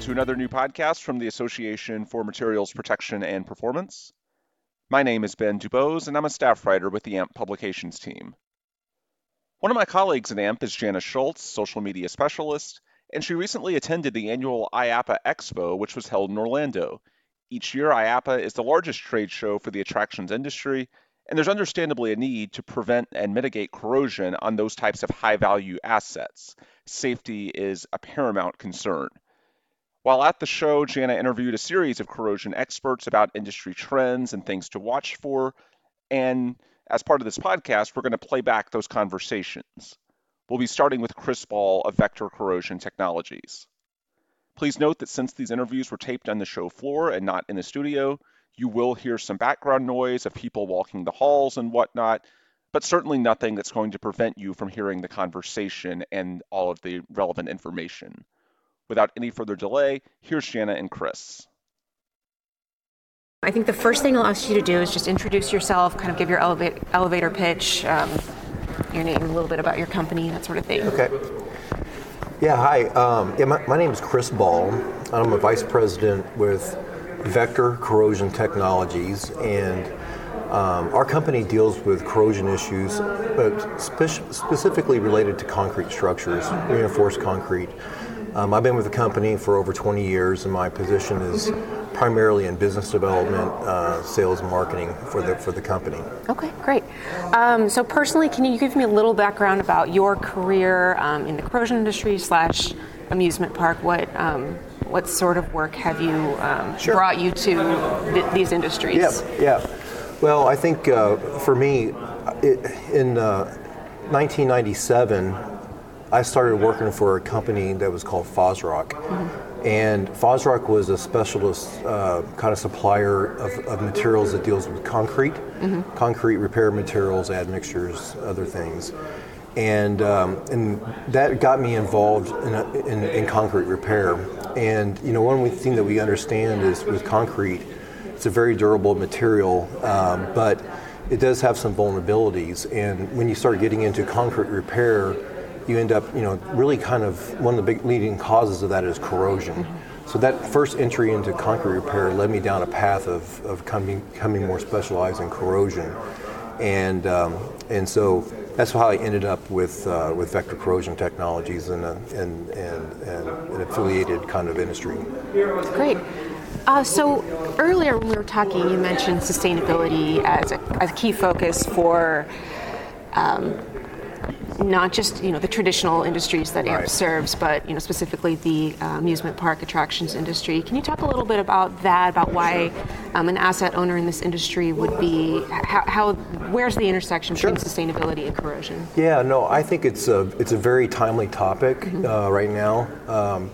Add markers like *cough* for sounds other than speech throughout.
To another new podcast from the Association for Materials Protection and Performance. My name is Ben Dubose, and I'm a staff writer with the AMP Publications team. One of my colleagues at AMP is Jana Schultz, social media specialist, and she recently attended the annual IAAPA Expo, which was held in Orlando. Each year, IAAPA is the largest trade show for the attractions industry, and there's understandably a need to prevent and mitigate corrosion on those types of high value assets. Safety is a paramount concern. While at the show, Jana interviewed a series of corrosion experts about industry trends and things to watch for. And as part of this podcast, we're going to play back those conversations. We'll be starting with Chris Ball of Vector Corrosion Technologies. Please note that since these interviews were taped on the show floor and not in the studio, you will hear some background noise of people walking the halls and whatnot, but certainly nothing that's going to prevent you from hearing the conversation and all of the relevant information. Without any further delay, here's Shanna and Chris. I think the first thing I'll ask you to do is just introduce yourself, kind of give your eleva- elevator pitch, um, your name, a little bit about your company, that sort of thing. Okay. Yeah, hi. Um, yeah, my, my name is Chris Ball. I'm a vice president with Vector Corrosion Technologies, and um, our company deals with corrosion issues, but spe- specifically related to concrete structures, reinforced concrete. Um, I've been with the company for over 20 years, and my position is primarily in business development, uh, sales, and marketing for the for the company. Okay, great. Um, so personally, can you give me a little background about your career um, in the corrosion industry slash amusement park? What um, what sort of work have you um, Sure. brought you to th- these industries? Yeah, yeah. Well, I think uh, for me, it, in uh, 1997, I started working for a company that was called Fosroc. And Fosroc was a specialist uh, kind of supplier of, of materials that deals with concrete, concrete repair materials, admixtures, other things. And, um, and that got me involved in, a, in, in concrete repair. And you know, one thing that we understand is with concrete, it's a very durable material, um, but it does have some vulnerabilities. And when you start getting into concrete repair, you end up, you know, really kind of one of the big leading causes of that is corrosion. So that first entry into concrete repair led me down a path of, of coming, becoming more specialized in corrosion. And, um, and so that's how I ended up with, uh, with Vector Corrosion Technologies and, a, and, and, and an affiliated kind of industry. Great. Uh, so earlier when we were talking, you mentioned sustainability as a, as a key focus for um, not just you know the traditional industries that AMP Right. serves, but you know specifically the uh, amusement park attractions industry. Can you talk a little bit about that? About why um, an asset owner in this industry would be how, how where's the intersection between sustainability and corrosion? Yeah, no, I think it's a it's a very timely topic uh, right now. Um,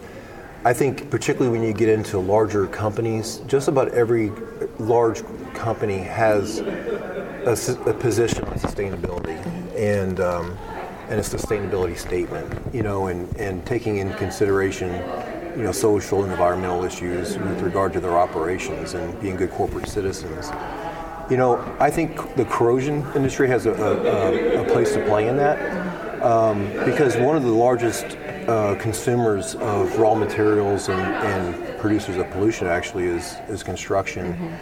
I think particularly when you get into larger companies, just about every large company has a position on sustainability and um, and a sustainability statement. You know, and and taking in consideration. You know, social and environmental issues with regard to their operations and being good corporate citizens. You know, I think the corrosion industry has a, a, a place to play in that um, because one of the largest uh, consumers of raw materials and, and producers of pollution actually is, is construction.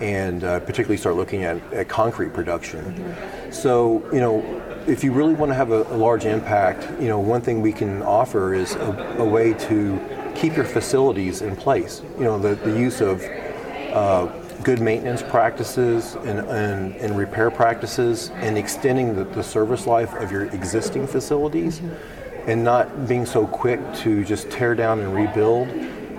And uh, particularly start looking at, at concrete production. So, you know, if you really want to have a, a large impact, you know, one thing we can offer is a, a way to keep your facilities in place. You know, the, the use of uh, good maintenance practices and, and, and repair practices and extending the, the service life of your existing facilities and not being so quick to just tear down and rebuild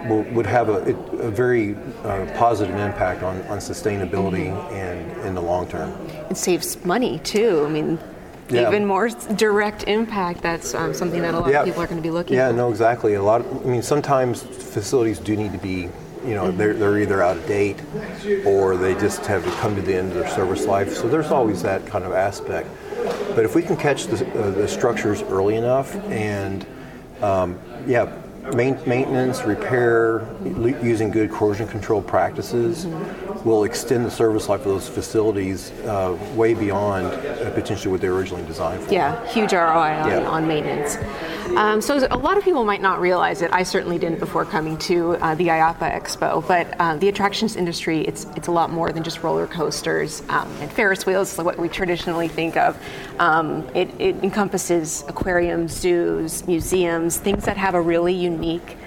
will, would have a, a very uh, positive impact on, on sustainability and in the long term. It saves money too. I mean. Yeah. Even more direct impact. That's um, something that a lot of people are going to be looking Yeah, no, exactly. A lot. Of, I mean, sometimes facilities do need to be, you know, they're, they're either out of date or they just have to come to the end of their service life. So there's always that kind of aspect. But if we can catch the, uh, the structures early enough and, um, yeah, maintenance, repair, l- using good corrosion control practices will extend the service life of those facilities uh, way beyond uh, potentially what they are originally designed for. Yeah, huge ROI on, Yeah. on maintenance. Um, so a lot of people might not realize it. I certainly didn't before coming to uh, the IAAPA Expo. But uh, the attractions industry, it's it's a lot more than just roller coasters um, and Ferris wheels, what we traditionally think of. Um, it, it encompasses aquariums, zoos, museums, things that have a really unique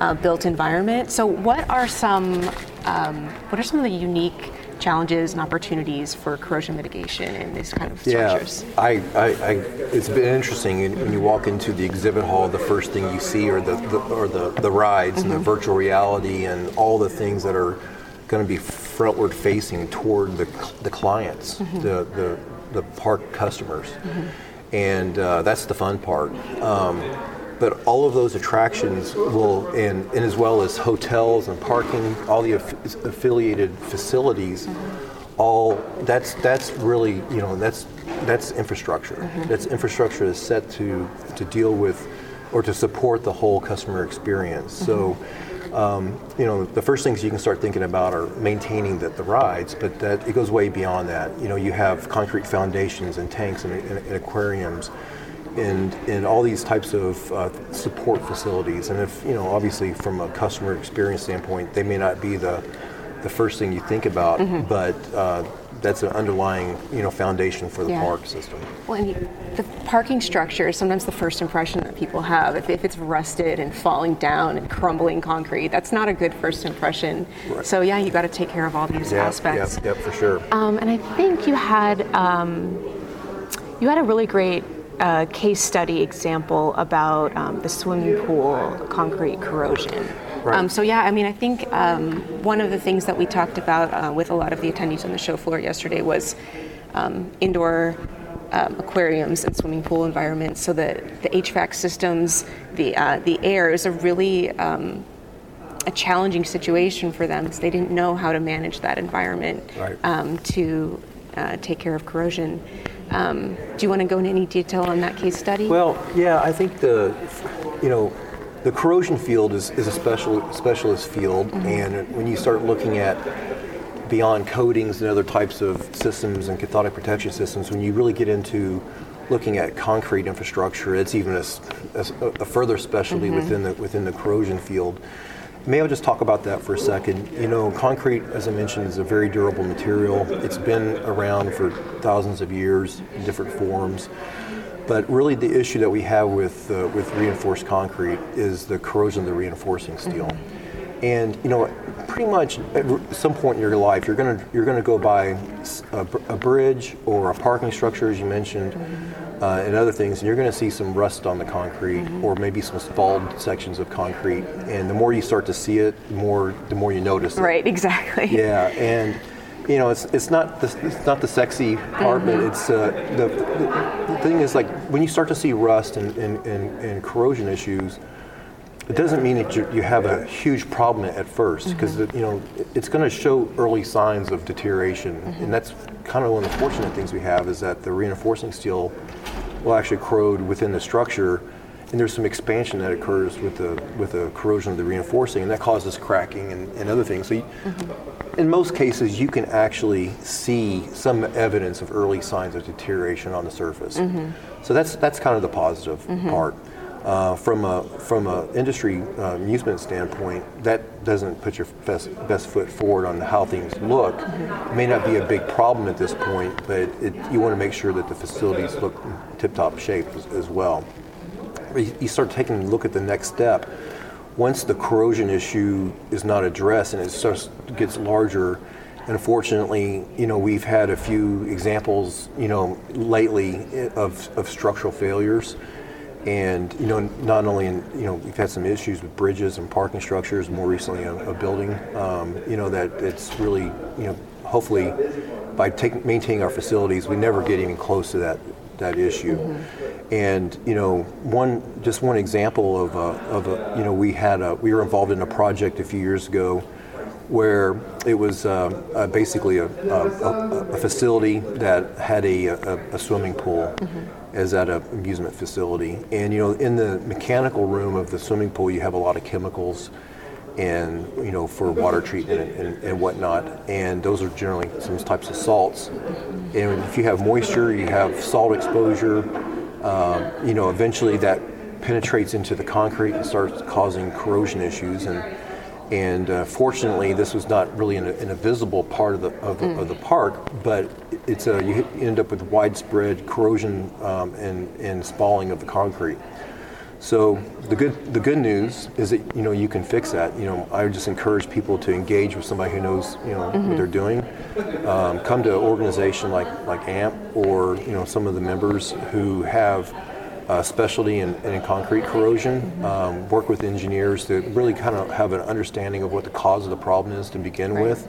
uh, built environment. So, what are some um, what are some of the unique challenges and opportunities for corrosion mitigation in these kind of structures? Yeah, I, I, I, it's been interesting when you walk into the exhibit hall. The first thing you see are the, the or the, the rides mm-hmm. and the mm-hmm. virtual reality and all the things that are going to be frontward facing toward the, the clients, mm-hmm. the, the the park customers, mm-hmm. and uh, that's the fun part. Um, but all of those attractions will, and, and as well as hotels and parking, all the aff- affiliated facilities, mm-hmm. all that's that's really you know that's that's infrastructure. Mm-hmm. That's infrastructure that's set to to deal with or to support the whole customer experience. Mm-hmm. So. Um, you know, the first things you can start thinking about are maintaining the, the, rides, but that it goes way beyond that. You know, you have concrete foundations and tanks and, and, and aquariums and in all these types of uh, support facilities. And if you know, obviously, from a customer experience standpoint, they may not be the the first thing you think about, mm-hmm. but uh, that's an underlying you know foundation for the yeah. park system. Well, and the parking structure is sometimes the first impression that people have. If, if it's rusted and falling down and crumbling concrete, that's not a good first impression. Right. So yeah, you got to take care of all these yeah, aspects. Yeah, yeah, for sure. Um, and I think you had um, you had a really great a case study example about um, the swimming pool concrete corrosion. Right. Um, so yeah, I mean, I think um, one of the things that we talked about uh, with a lot of the attendees on the show floor yesterday was um, indoor um, aquariums and swimming pool environments. So the the HVAC systems, the uh, the air is a really um, a challenging situation for them because they didn't know how to manage that environment right. to uh, take care of corrosion. Um, do you want to go into any detail on that case study? Well, yeah, I think the, you know, the corrosion field is, is a special specialist field, mm-hmm. and when you start looking at beyond coatings and other types of systems and cathodic protection systems, when you really get into looking at concrete infrastructure, it's even a, a, a further specialty mm-hmm. within the within the corrosion field. May I just talk about that for a second? You know, concrete, as I mentioned, is a very durable material. It's been around for thousands of years in different forms. But really, the issue that we have with uh, with reinforced concrete is the corrosion of the reinforcing steel. Mm-hmm. And you know, pretty much at some point in your life, you're gonna you're gonna go by a, a bridge or a parking structure, as you mentioned. Mm-hmm uh, and other things, and you're going to see some rust on the concrete mm-hmm. or maybe some spalled sections of concrete. And the more you start to see it, the more the more you notice it. Right, exactly. *laughs* Yeah, and you know, it's it's not the it's not the sexy part, mm-hmm. but it's uh, the, the, the thing is like when you start to see rust and, and, and, and corrosion issues. It doesn't mean that you, you have a huge problem at first because mm-hmm. you know it's going to show early signs of deterioration, mm-hmm. and that's kind of one of the fortunate things we have is that the reinforcing steel will actually corrode within the structure, and there's some expansion that occurs with the with the corrosion of the reinforcing, and that causes cracking and, and other things. So, you, mm-hmm. in most cases, you can actually see some evidence of early signs of deterioration on the surface. Mm-hmm. So that's that's kind of the positive mm-hmm. part. Uh, from a from an industry uh, amusement standpoint, that doesn't put your best, best foot forward on how things look. Mm-hmm. It may not be a big problem at this point, but it, you want to make sure that the facilities look tip-top shape as, as well. You start taking a look at the next step. Once the corrosion issue is not addressed and it starts gets larger, unfortunately, you know, we've had a few examples, you know, lately of, of structural failures and you know, not only in you know, we've had some issues with bridges and parking structures. More recently, a, a building. Um, you know that it's really you know, hopefully, by take, maintaining our facilities, we never get even close to that that issue. Mm-hmm. And you know, one just one example of a, of a you know, we had a we were involved in a project a few years ago where it was uh, uh, basically a, a, a, facility that had a, a swimming pool mm-hmm. as at an amusement facility. And you know, in the mechanical room of the swimming pool, you have a lot of chemicals and you know for water treatment and, and, and, whatnot and those are generally some types of salts and if you have moisture you have salt exposure um, you know eventually that penetrates into the concrete and starts causing corrosion issues. And and uh, fortunately, this was not really in a, in a visible part of the of the, mm. of the park, but it's a, you end up with widespread corrosion um, and and spalling of the concrete. So the good the good news is that you know you can fix that. You know I would just encourage people to engage with somebody who knows you know mm-hmm. what they're doing. Um, come to an organization like like AMP or you know some of the members who have uh, specialty in, in, concrete corrosion. Um, work with engineers to really kind of have an understanding of what the cause of the problem is to begin right. with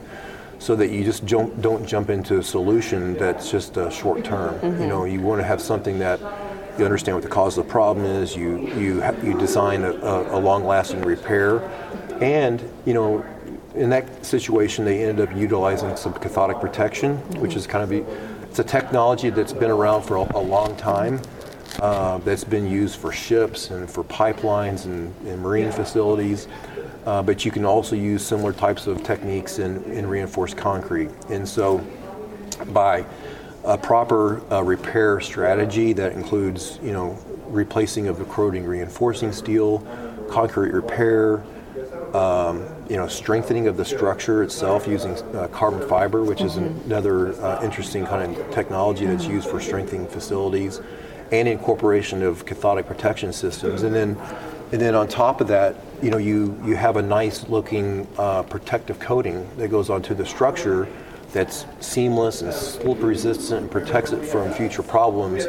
so that you just don't, don't jump into a solution that's just a short term. Mm-hmm. You know, you want to have something that you understand what the cause of the problem is. You you you design a, a, a long-lasting repair, and you know, in that situation, they ended up utilizing some cathodic protection, mm-hmm. which is kind of a, it's a technology that's been around for a, a long time. Uh, that's been used for ships and for pipelines and, and marine facilities. Uh, but you can also use similar types of techniques in, in reinforced concrete. And so, by a proper uh, repair strategy that includes, you know, replacing of the corroding reinforcing steel, concrete repair, um, you know, strengthening of the structure itself using uh, carbon fiber, which mm-hmm. is another uh, interesting kind of technology that's mm-hmm. used for strengthening facilities, and incorporation of cathodic protection systems, and then, and then on top of that, you know, you you have a nice looking uh, protective coating that goes onto the structure that's seamless and slip resistant and protects it from future problems,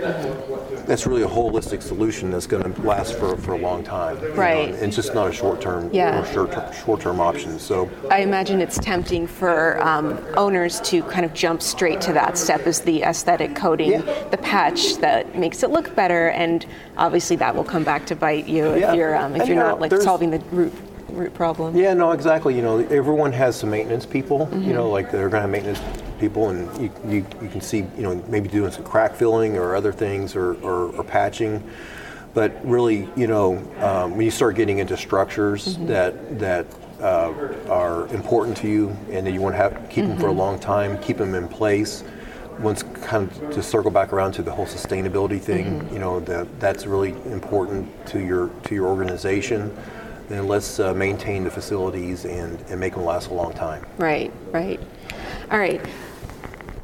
that's really a holistic solution that's going to last for, for a long time. Right. Know? And it's just not a short term yeah. term short term option. So I imagine it's tempting for um, owners to kind of jump straight to that step as the aesthetic coating, yeah. the patch that makes it look better, and obviously that will come back to bite you if yeah. you're um, if and you're not like solving the root root problem. Yeah, no, exactly. You know, everyone has some maintenance people. Mm-hmm. You know, like they're going to have maintenance people, and you, you, you, can see, you know, maybe doing some crack filling or other things or, or, or patching. But really, you know, um, when you start getting into structures mm-hmm. that that uh, are important to you and that you want to have keep mm-hmm. them for a mm-hmm. long time, keep them in place. Once kind of to circle back around to the whole sustainability thing, mm-hmm. you know, that that's really important to your to your organization then let's uh, maintain the facilities and, and make them last a long time. Right, right. All right.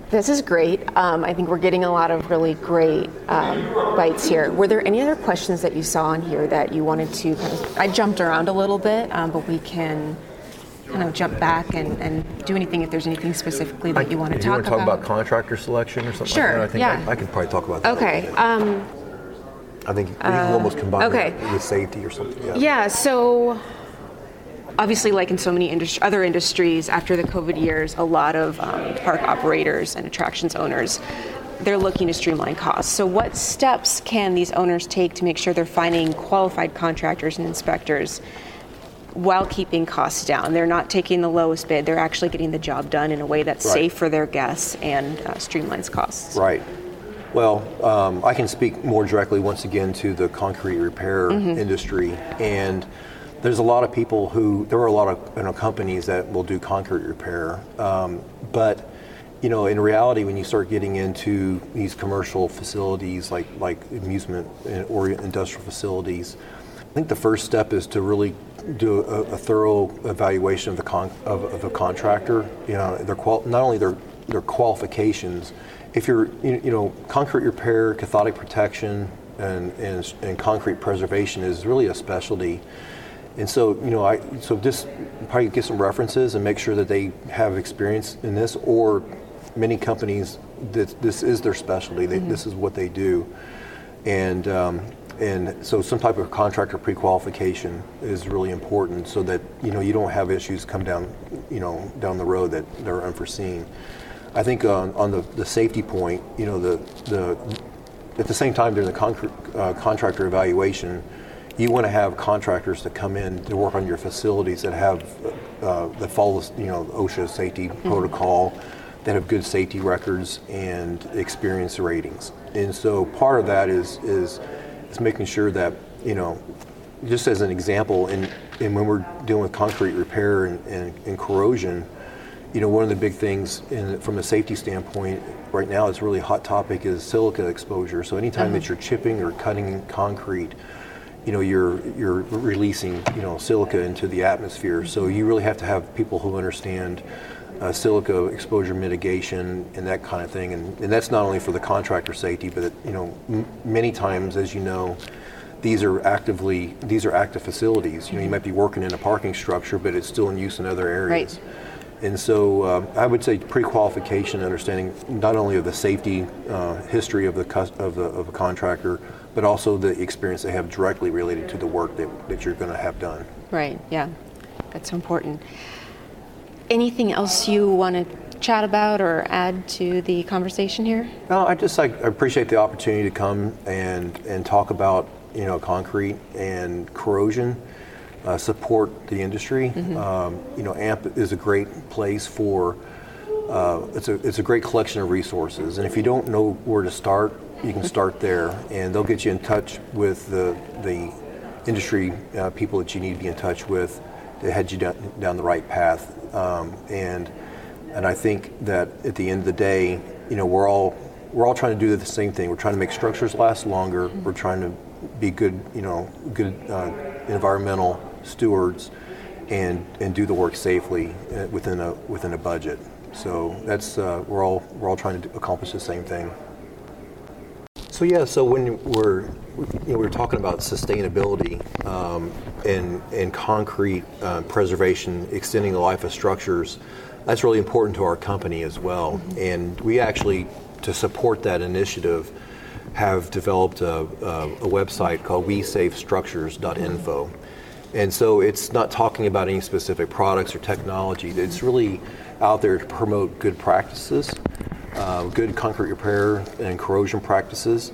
This is great. Um, I think we're getting a lot of really great um, bites here. Were there any other questions that you saw in here that you wanted to kind of? I jumped around a little bit, um, but we can kind of jump back and, and do anything if there's anything specifically that I, you want to talk about. You want to talk about contractor selection or something sure, like that? I think yeah. I, I can probably talk about that. Okay. I think you can almost combine okay. it with safety or something. Yeah. yeah so obviously, like in so many industri- other industries, after the COVID years, a lot of um, park operators and attractions owners they're looking to streamline costs. So, what steps can these owners take to make sure they're finding qualified contractors and inspectors while keeping costs down? They're not taking the lowest bid; they're actually getting the job done in a way that's right. safe for their guests and uh, streamlines costs. Right. Well, um, I can speak more directly once again to the concrete repair mm-hmm. industry, and there's a lot of people who there are a lot of you know, companies that will do concrete repair, um, but you know, in reality, when you start getting into these commercial facilities like like amusement or industrial facilities, I think the first step is to really do a, a thorough evaluation of the con- of, of a contractor. You know, their qual- not only their their qualifications if you're, you know, concrete repair, cathodic protection, and, and, and concrete preservation is really a specialty. And so, you know, I so just probably get some references and make sure that they have experience in this, or many companies that this is their specialty. They, mm-hmm. This is what they do, and um, and so some type of contractor pre-qualification is really important, so that you know you don't have issues come down, you know, down the road that are unforeseen. I think on, on the, the safety point, you know, the, the at the same time during the con- uh, contractor evaluation, you want to have contractors that come in to work on your facilities that have uh, that follow you know OSHA safety mm-hmm. protocol, that have good safety records and experience ratings. And so part of that is is is making sure that you know, just as an example, in, in when we're dealing with concrete repair and, and, and corrosion you know, one of the big things in, from a safety standpoint right now is really hot topic is silica exposure. So anytime mm-hmm. that you're chipping or cutting concrete, you know, you're you're releasing you know silica into the atmosphere. So you really have to have people who understand uh, silica exposure mitigation and that kind of thing. And, and that's not only for the contractor safety, but you know, m- many times, as you know, these are actively these are active facilities. You know, you might be working in a parking structure, but it's still in use in other areas. Right. And so uh, I would say pre-qualification, understanding not only of the safety uh, history of the of the of a contractor, but also the experience they have directly related to the work that, that you're going to have done. Right, yeah. That's important. Anything else you want to chat about or add to the conversation here? No, I just like I appreciate the opportunity to come and and talk about you know concrete and corrosion, uh, support the industry. Um, you know, AMP is a great place for. Uh, it's a it's a great collection of resources, and if you don't know where to start, you can start *laughs* there, and they'll get you in touch with the the industry uh, people that you need to be in touch with to head you down, down the right path. Um, and and I think that at the end of the day, you know, we're all we're all trying to do the same thing. We're trying to make structures last longer. We're trying to be good, you know, good uh, environmental stewards, and and do the work safely uh, within a within a budget. So that's uh, we're all we're all trying to accomplish the same thing. So yeah, so when we're you know, we were talking about sustainability um, and and concrete uh, preservation, extending the life of structures, that's really important to our company as well. And we actually, to support that initiative, have developed a, a, a website called WeSaveStructures.info. And so it's not talking about any specific products or technology. It's really out there to promote good practices uh, good concrete repair and corrosion practices.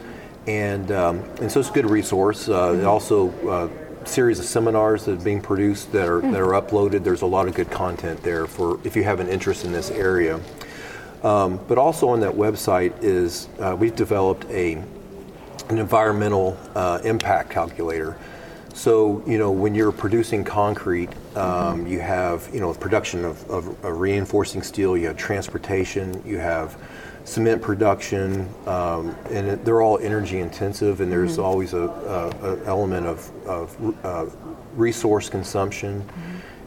And, um, and so it's a good resource. Uh, it also uh, series of seminars that are being produced that are, that are uploaded. There's a lot of good content there for if you have an interest in this area. Um, but also on that website is uh, we've developed a an environmental uh, impact calculator. So you know when you're producing concrete, um, you have you know production of, of, of reinforcing steel, you have transportation, you have cement production, um, and it, they're all energy intensive, and there's always a, a, a element of, of uh, resource consumption.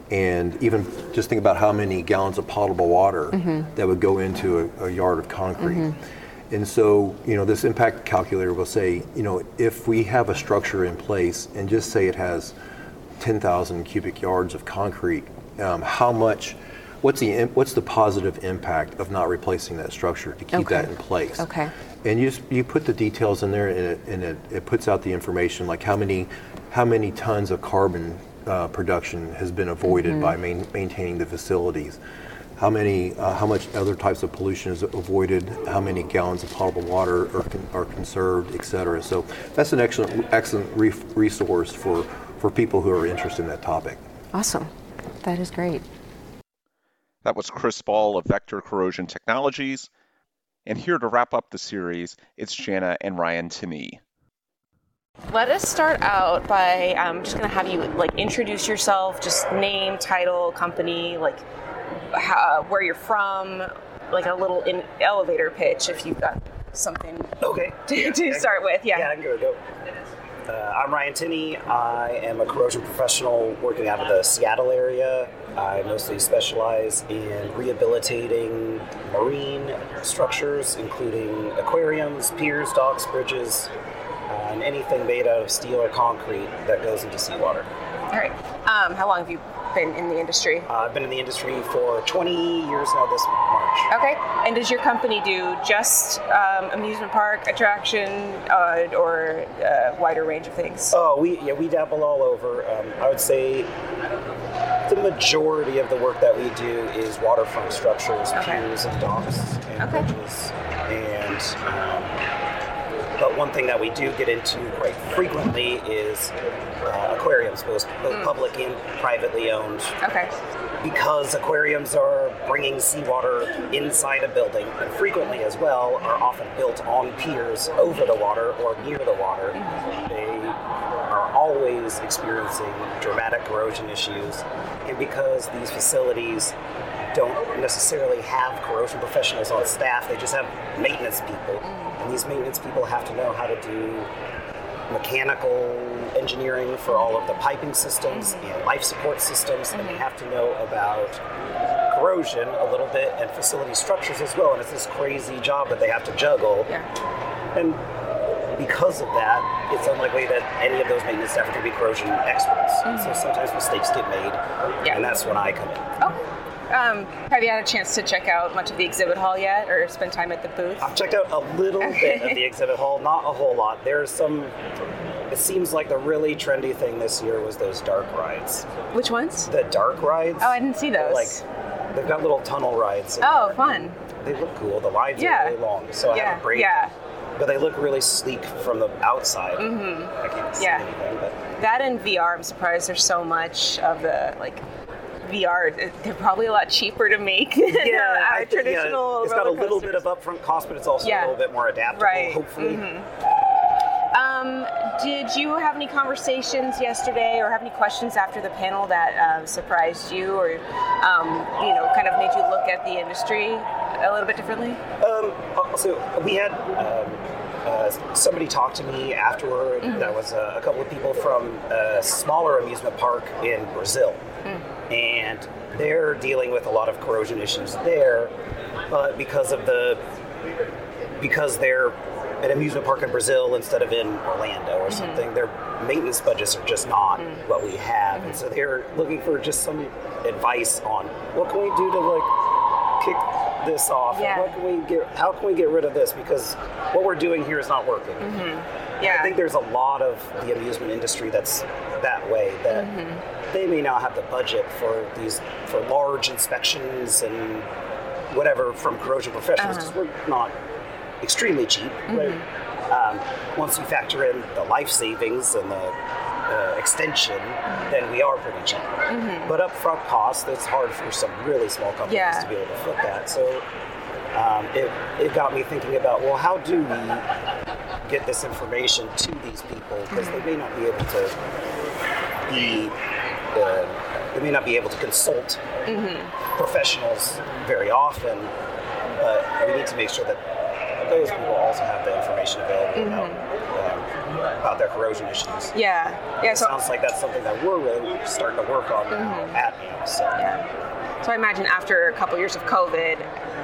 And even just think about how many gallons of potable water that would go into a, a yard of concrete. And so, you know, this impact calculator will say, you know, if we have a structure in place and just say it has 10,000 cubic yards of concrete, um, how much, what's the, what's the positive impact of not replacing that structure to keep Okay. that in place? Okay. And you, you put the details in there and it, and it, it puts out the information like how many, how many tons of carbon uh, production has been avoided by main, maintaining the facilities. How many, uh, how much other types of pollution is avoided? How many gallons of potable water are, con- are conserved, et cetera. So that's an excellent, excellent re- resource for, for people who are interested in that topic. Awesome. That is great. That was Chris Ball of Vector Corrosion Technologies. And here to wrap up the series, it's Jana and Ryan Tinney. Let us start out by I'm just gonna have you like introduce yourself, just name, title, company, like how, where you're from, like a little in elevator pitch if you've got something Okay. to, to start with. Yeah, Yeah. I can go. go. Uh, I'm Ryan Tinney. I am a corrosion professional working out of the Seattle area. I mostly specialize in rehabilitating marine structures, including aquariums, piers, docks, bridges, uh, and anything made out of steel or concrete that goes into seawater. All right. Um, how long have you been in the industry? Uh, I've been in the industry for 20 years now this March. Okay. And does your company do just um, amusement park attraction uh, or a wider range of things? Oh, we yeah we dabble all over. Um, I would say the majority of the work that we do is waterfront structures, Okay. piers, and docks and Okay. bridges. And um, but one thing that we do get into quite frequently is uh, aquariums, both, both Hmm. public and privately owned Okay. because aquariums are bringing seawater inside a building and frequently as well are often built on piers over the water or near the water they are always experiencing dramatic corrosion issues and because these facilities don't necessarily have corrosion professionals on staff they just have maintenance people and these maintenance people have to know how to do mechanical engineering for all of the piping systems mm-hmm. and life support systems, and they mm-hmm. have to know about corrosion a little bit and facility structures as well. And it's this crazy job that they have to juggle. Yeah. And because of that, it's unlikely that any of those maintenance staff are going to be corrosion experts. So mm-hmm. sometimes mistakes get made, Yeah. and that's when I come in. Oh. Um, have you had a chance to check out much of the exhibit hall yet, or spend time at the booth? I've checked out a little *laughs* bit of the exhibit hall, not a whole lot. There's some. It seems like the really trendy thing this year was those dark rides. Which ones? The dark rides. Oh, I didn't see those. Like, they've got little tunnel rides. Oh, there. fun. They look cool. The lines Yeah. are really long, so I Yeah, have a break. yeah. But they look really sleek from the outside. Mm-hmm. I can't see Yeah. anything, but That and VR, I'm surprised there's so much of the like VR. They're probably a lot cheaper to make *laughs* than I a, a think, yeah, traditional. it's got a little bit of upfront cost, but it's also Yeah. a little bit more adaptable. Right. Hopefully, Um, did you have any conversations yesterday, or have any questions after the panel that um, surprised you, or um, you know, kind of made you look at the industry a little bit differently? Um, so we had um, uh, somebody talk to me afterward. That was uh, a couple of people from a smaller amusement park in Brazil, and they're dealing with a lot of corrosion issues there. But because of the because they're an amusement park in Brazil instead of in Orlando or mm-hmm. something, their maintenance budgets are just not mm. what we have, and mm-hmm. so they're looking for just some advice on what can we do to like kick this off. Yeah. What can we get? How can we get rid of this? Because what we're doing here is not working. Yeah. I think there's a lot of the amusement industry that's that way. That they may not have the budget for these for large inspections and whatever from corrosion professionals because we're not extremely cheap. Right? Um, once you factor in the life savings and the uh, extension, then we are pretty cheap. But upfront cost, it's hard for some really small companies Yeah. to be able to foot that. So um, it, it got me thinking about well, how do we get this information to these people because they may not be able to be uh, they may not be able to consult professionals very often, but we need to make sure that those people also have the information available about, um, about their corrosion issues. Yeah. Yeah. It So sounds like that's something that we're really starting to work on at AMP. So. Yeah. So I imagine after a couple years of COVID,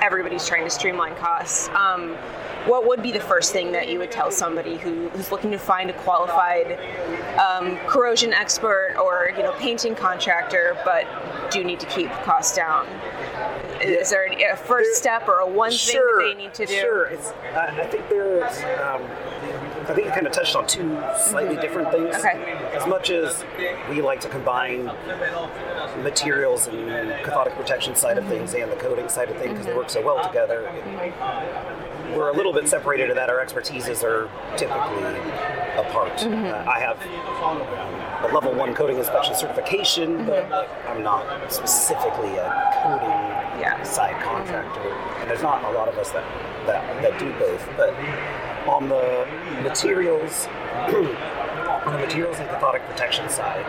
everybody's trying to streamline costs. Um, what would be the first thing that you would tell somebody who, who's looking to find a qualified um, corrosion expert or you know painting contractor, but do need to keep costs down? Is there a first There- step or a one sure, thing that they need to do? Sure. I think there's. Um, I think you kind of touched on two slightly different things. Okay. As much as we like to combine materials and cathodic protection side of things and the coating side of things because they work so well together, we're a little bit separated in that our expertises are typically apart. Uh, I have um, a level one coating inspection certification, but I'm not specifically a coating Yeah. side contractor, and there's not a lot of us that that, that do both. But on the materials, *clears throat* on the materials and cathodic protection side,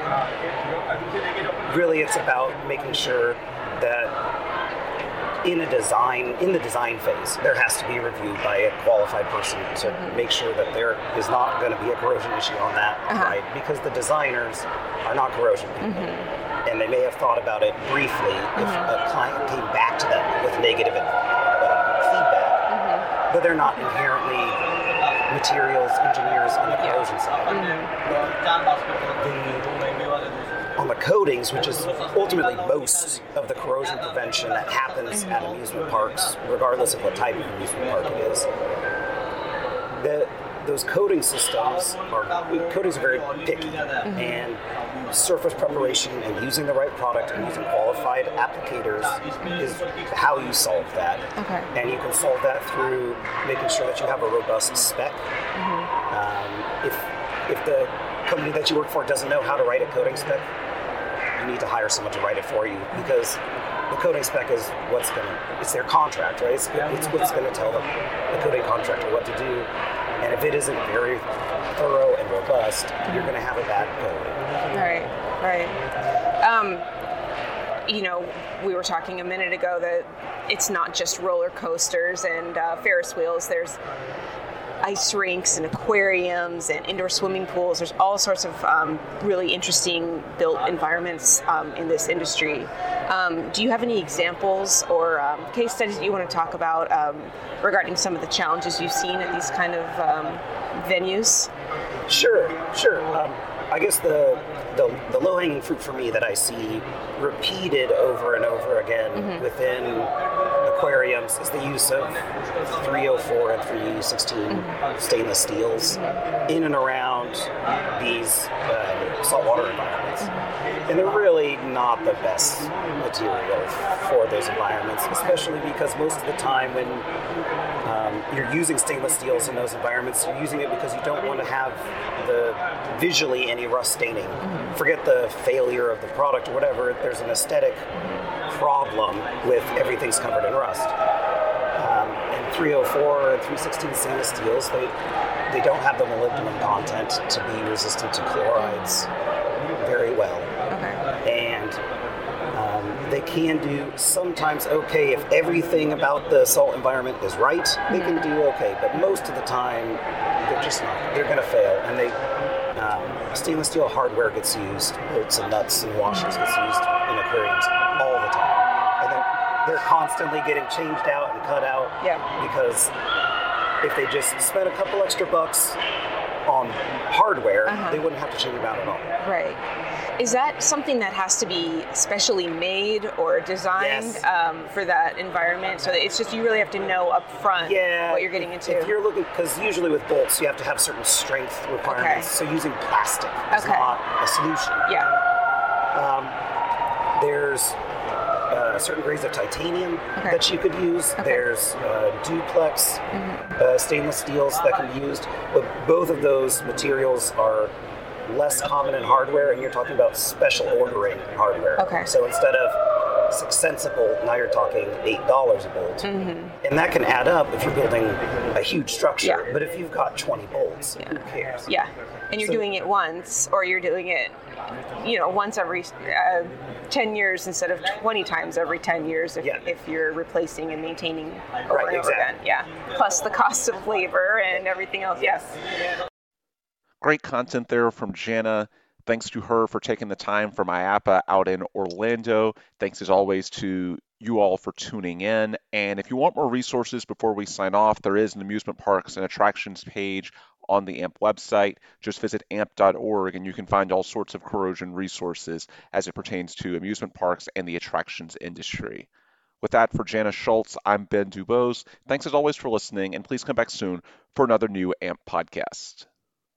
really it's about making sure that in a design in the design phase there has to be reviewed by a qualified person to mm-hmm. make sure that there is not going to be a corrosion issue on that uh-huh. right? Because the designers are not corrosion people. Mm-hmm. And they may have thought about it briefly if a uh-huh. client came back to them with negative uh, feedback mm-hmm. but they're not inherently materials engineers on the corrosion side mm-hmm. on the coatings, which is ultimately most of the corrosion prevention that happens at mm-hmm. amusement parks, regardless of what type of amusement park it is. The, those coating systems are coatings are very picky, and surface preparation and using the right product and using qualified applicators is how you solve that. Okay. And you can solve that through making sure that you have a robust spec. Um, if if the company that you work for doesn't know how to write a coating spec, you need to hire someone to write it for you because the coating spec is what's going to, it's their contract, right? It's, it's what's going to tell the, the coating contractor what to do. If it isn't very thorough and robust, you're going to have a bad code. Right, right. Um, you know, we were talking a minute ago that it's not just roller coasters and uh, Ferris wheels. There's ice rinks and aquariums and indoor swimming pools. There's all sorts of um, really interesting built environments um, in this industry. Um, do you have any examples or um, case studies that you want to talk about um, regarding some of the challenges you've seen at these kind of um, venues? Sure, sure. I guess the the, the low hanging fruit for me that I see repeated over and over again mm-hmm. within aquariums is the use of 304 and 316 mm-hmm. stainless steels mm-hmm. in and around these um, saltwater environments. Mm-hmm. And they're really not the best material for those environments, especially because most of the time when um, you're using stainless steels in those environments, you're using it because you don't want to have the visually any rust staining. Mm-hmm. Forget the failure of the product or whatever. There's an aesthetic problem with everything's covered in rust. Um, and 304 and 316 stainless steels, they they don't have the molybdenum content to be resistant to chlorides very well. Okay. And um, they can do sometimes okay if everything about the salt environment is right. They can do okay, but most of the time they're just not. They're going to fail, and they stainless steel hardware gets used, bolts and nuts and washers gets used in aquariums all the time, and they're, they're constantly getting changed out and cut out. Yeah. Because if they just spent a couple extra bucks on hardware, uh-huh. they wouldn't have to change them out at all. Right. Is that something that has to be specially made or designed yes. um, for that environment? So it's just you really have to know up front yeah, what you're getting into. If you're looking, because usually with bolts you have to have certain strength requirements. Okay. So using plastic is okay. not a solution. Yeah. Um, there's uh, certain grades of titanium okay. that you could use. Okay. There's uh, duplex mm-hmm. uh, stainless steels that can be used, but both of those materials are less common in hardware, and you're talking about special ordering hardware. Okay. So instead of six cents a bolt, now you're talking eight dollars a bolt, mm-hmm. and that can add up if you're building a huge structure. Yeah. But if you've got 20 bolts, yeah. who cares? Yeah, and you're so, doing it once, or you're doing it, you know, once every uh, 10 years instead of 20 times every 10 years if, yeah. if you're replacing and maintaining over right, and over exactly. again. Yeah. Plus the cost of labor and everything else. Yes. Great content there from Jana. Thanks to her for taking the time from IAAPA uh, out in Orlando. Thanks as always to you all for tuning in. And if you want more resources before we sign off, there is an amusement parks and attractions page on the AMP website. Just visit amp.org and you can find all sorts of corrosion resources as it pertains to amusement parks and the attractions industry. With that, for Janice Schultz, I'm Ben Dubose. Thanks as always for listening, and please come back soon for another new AMP podcast.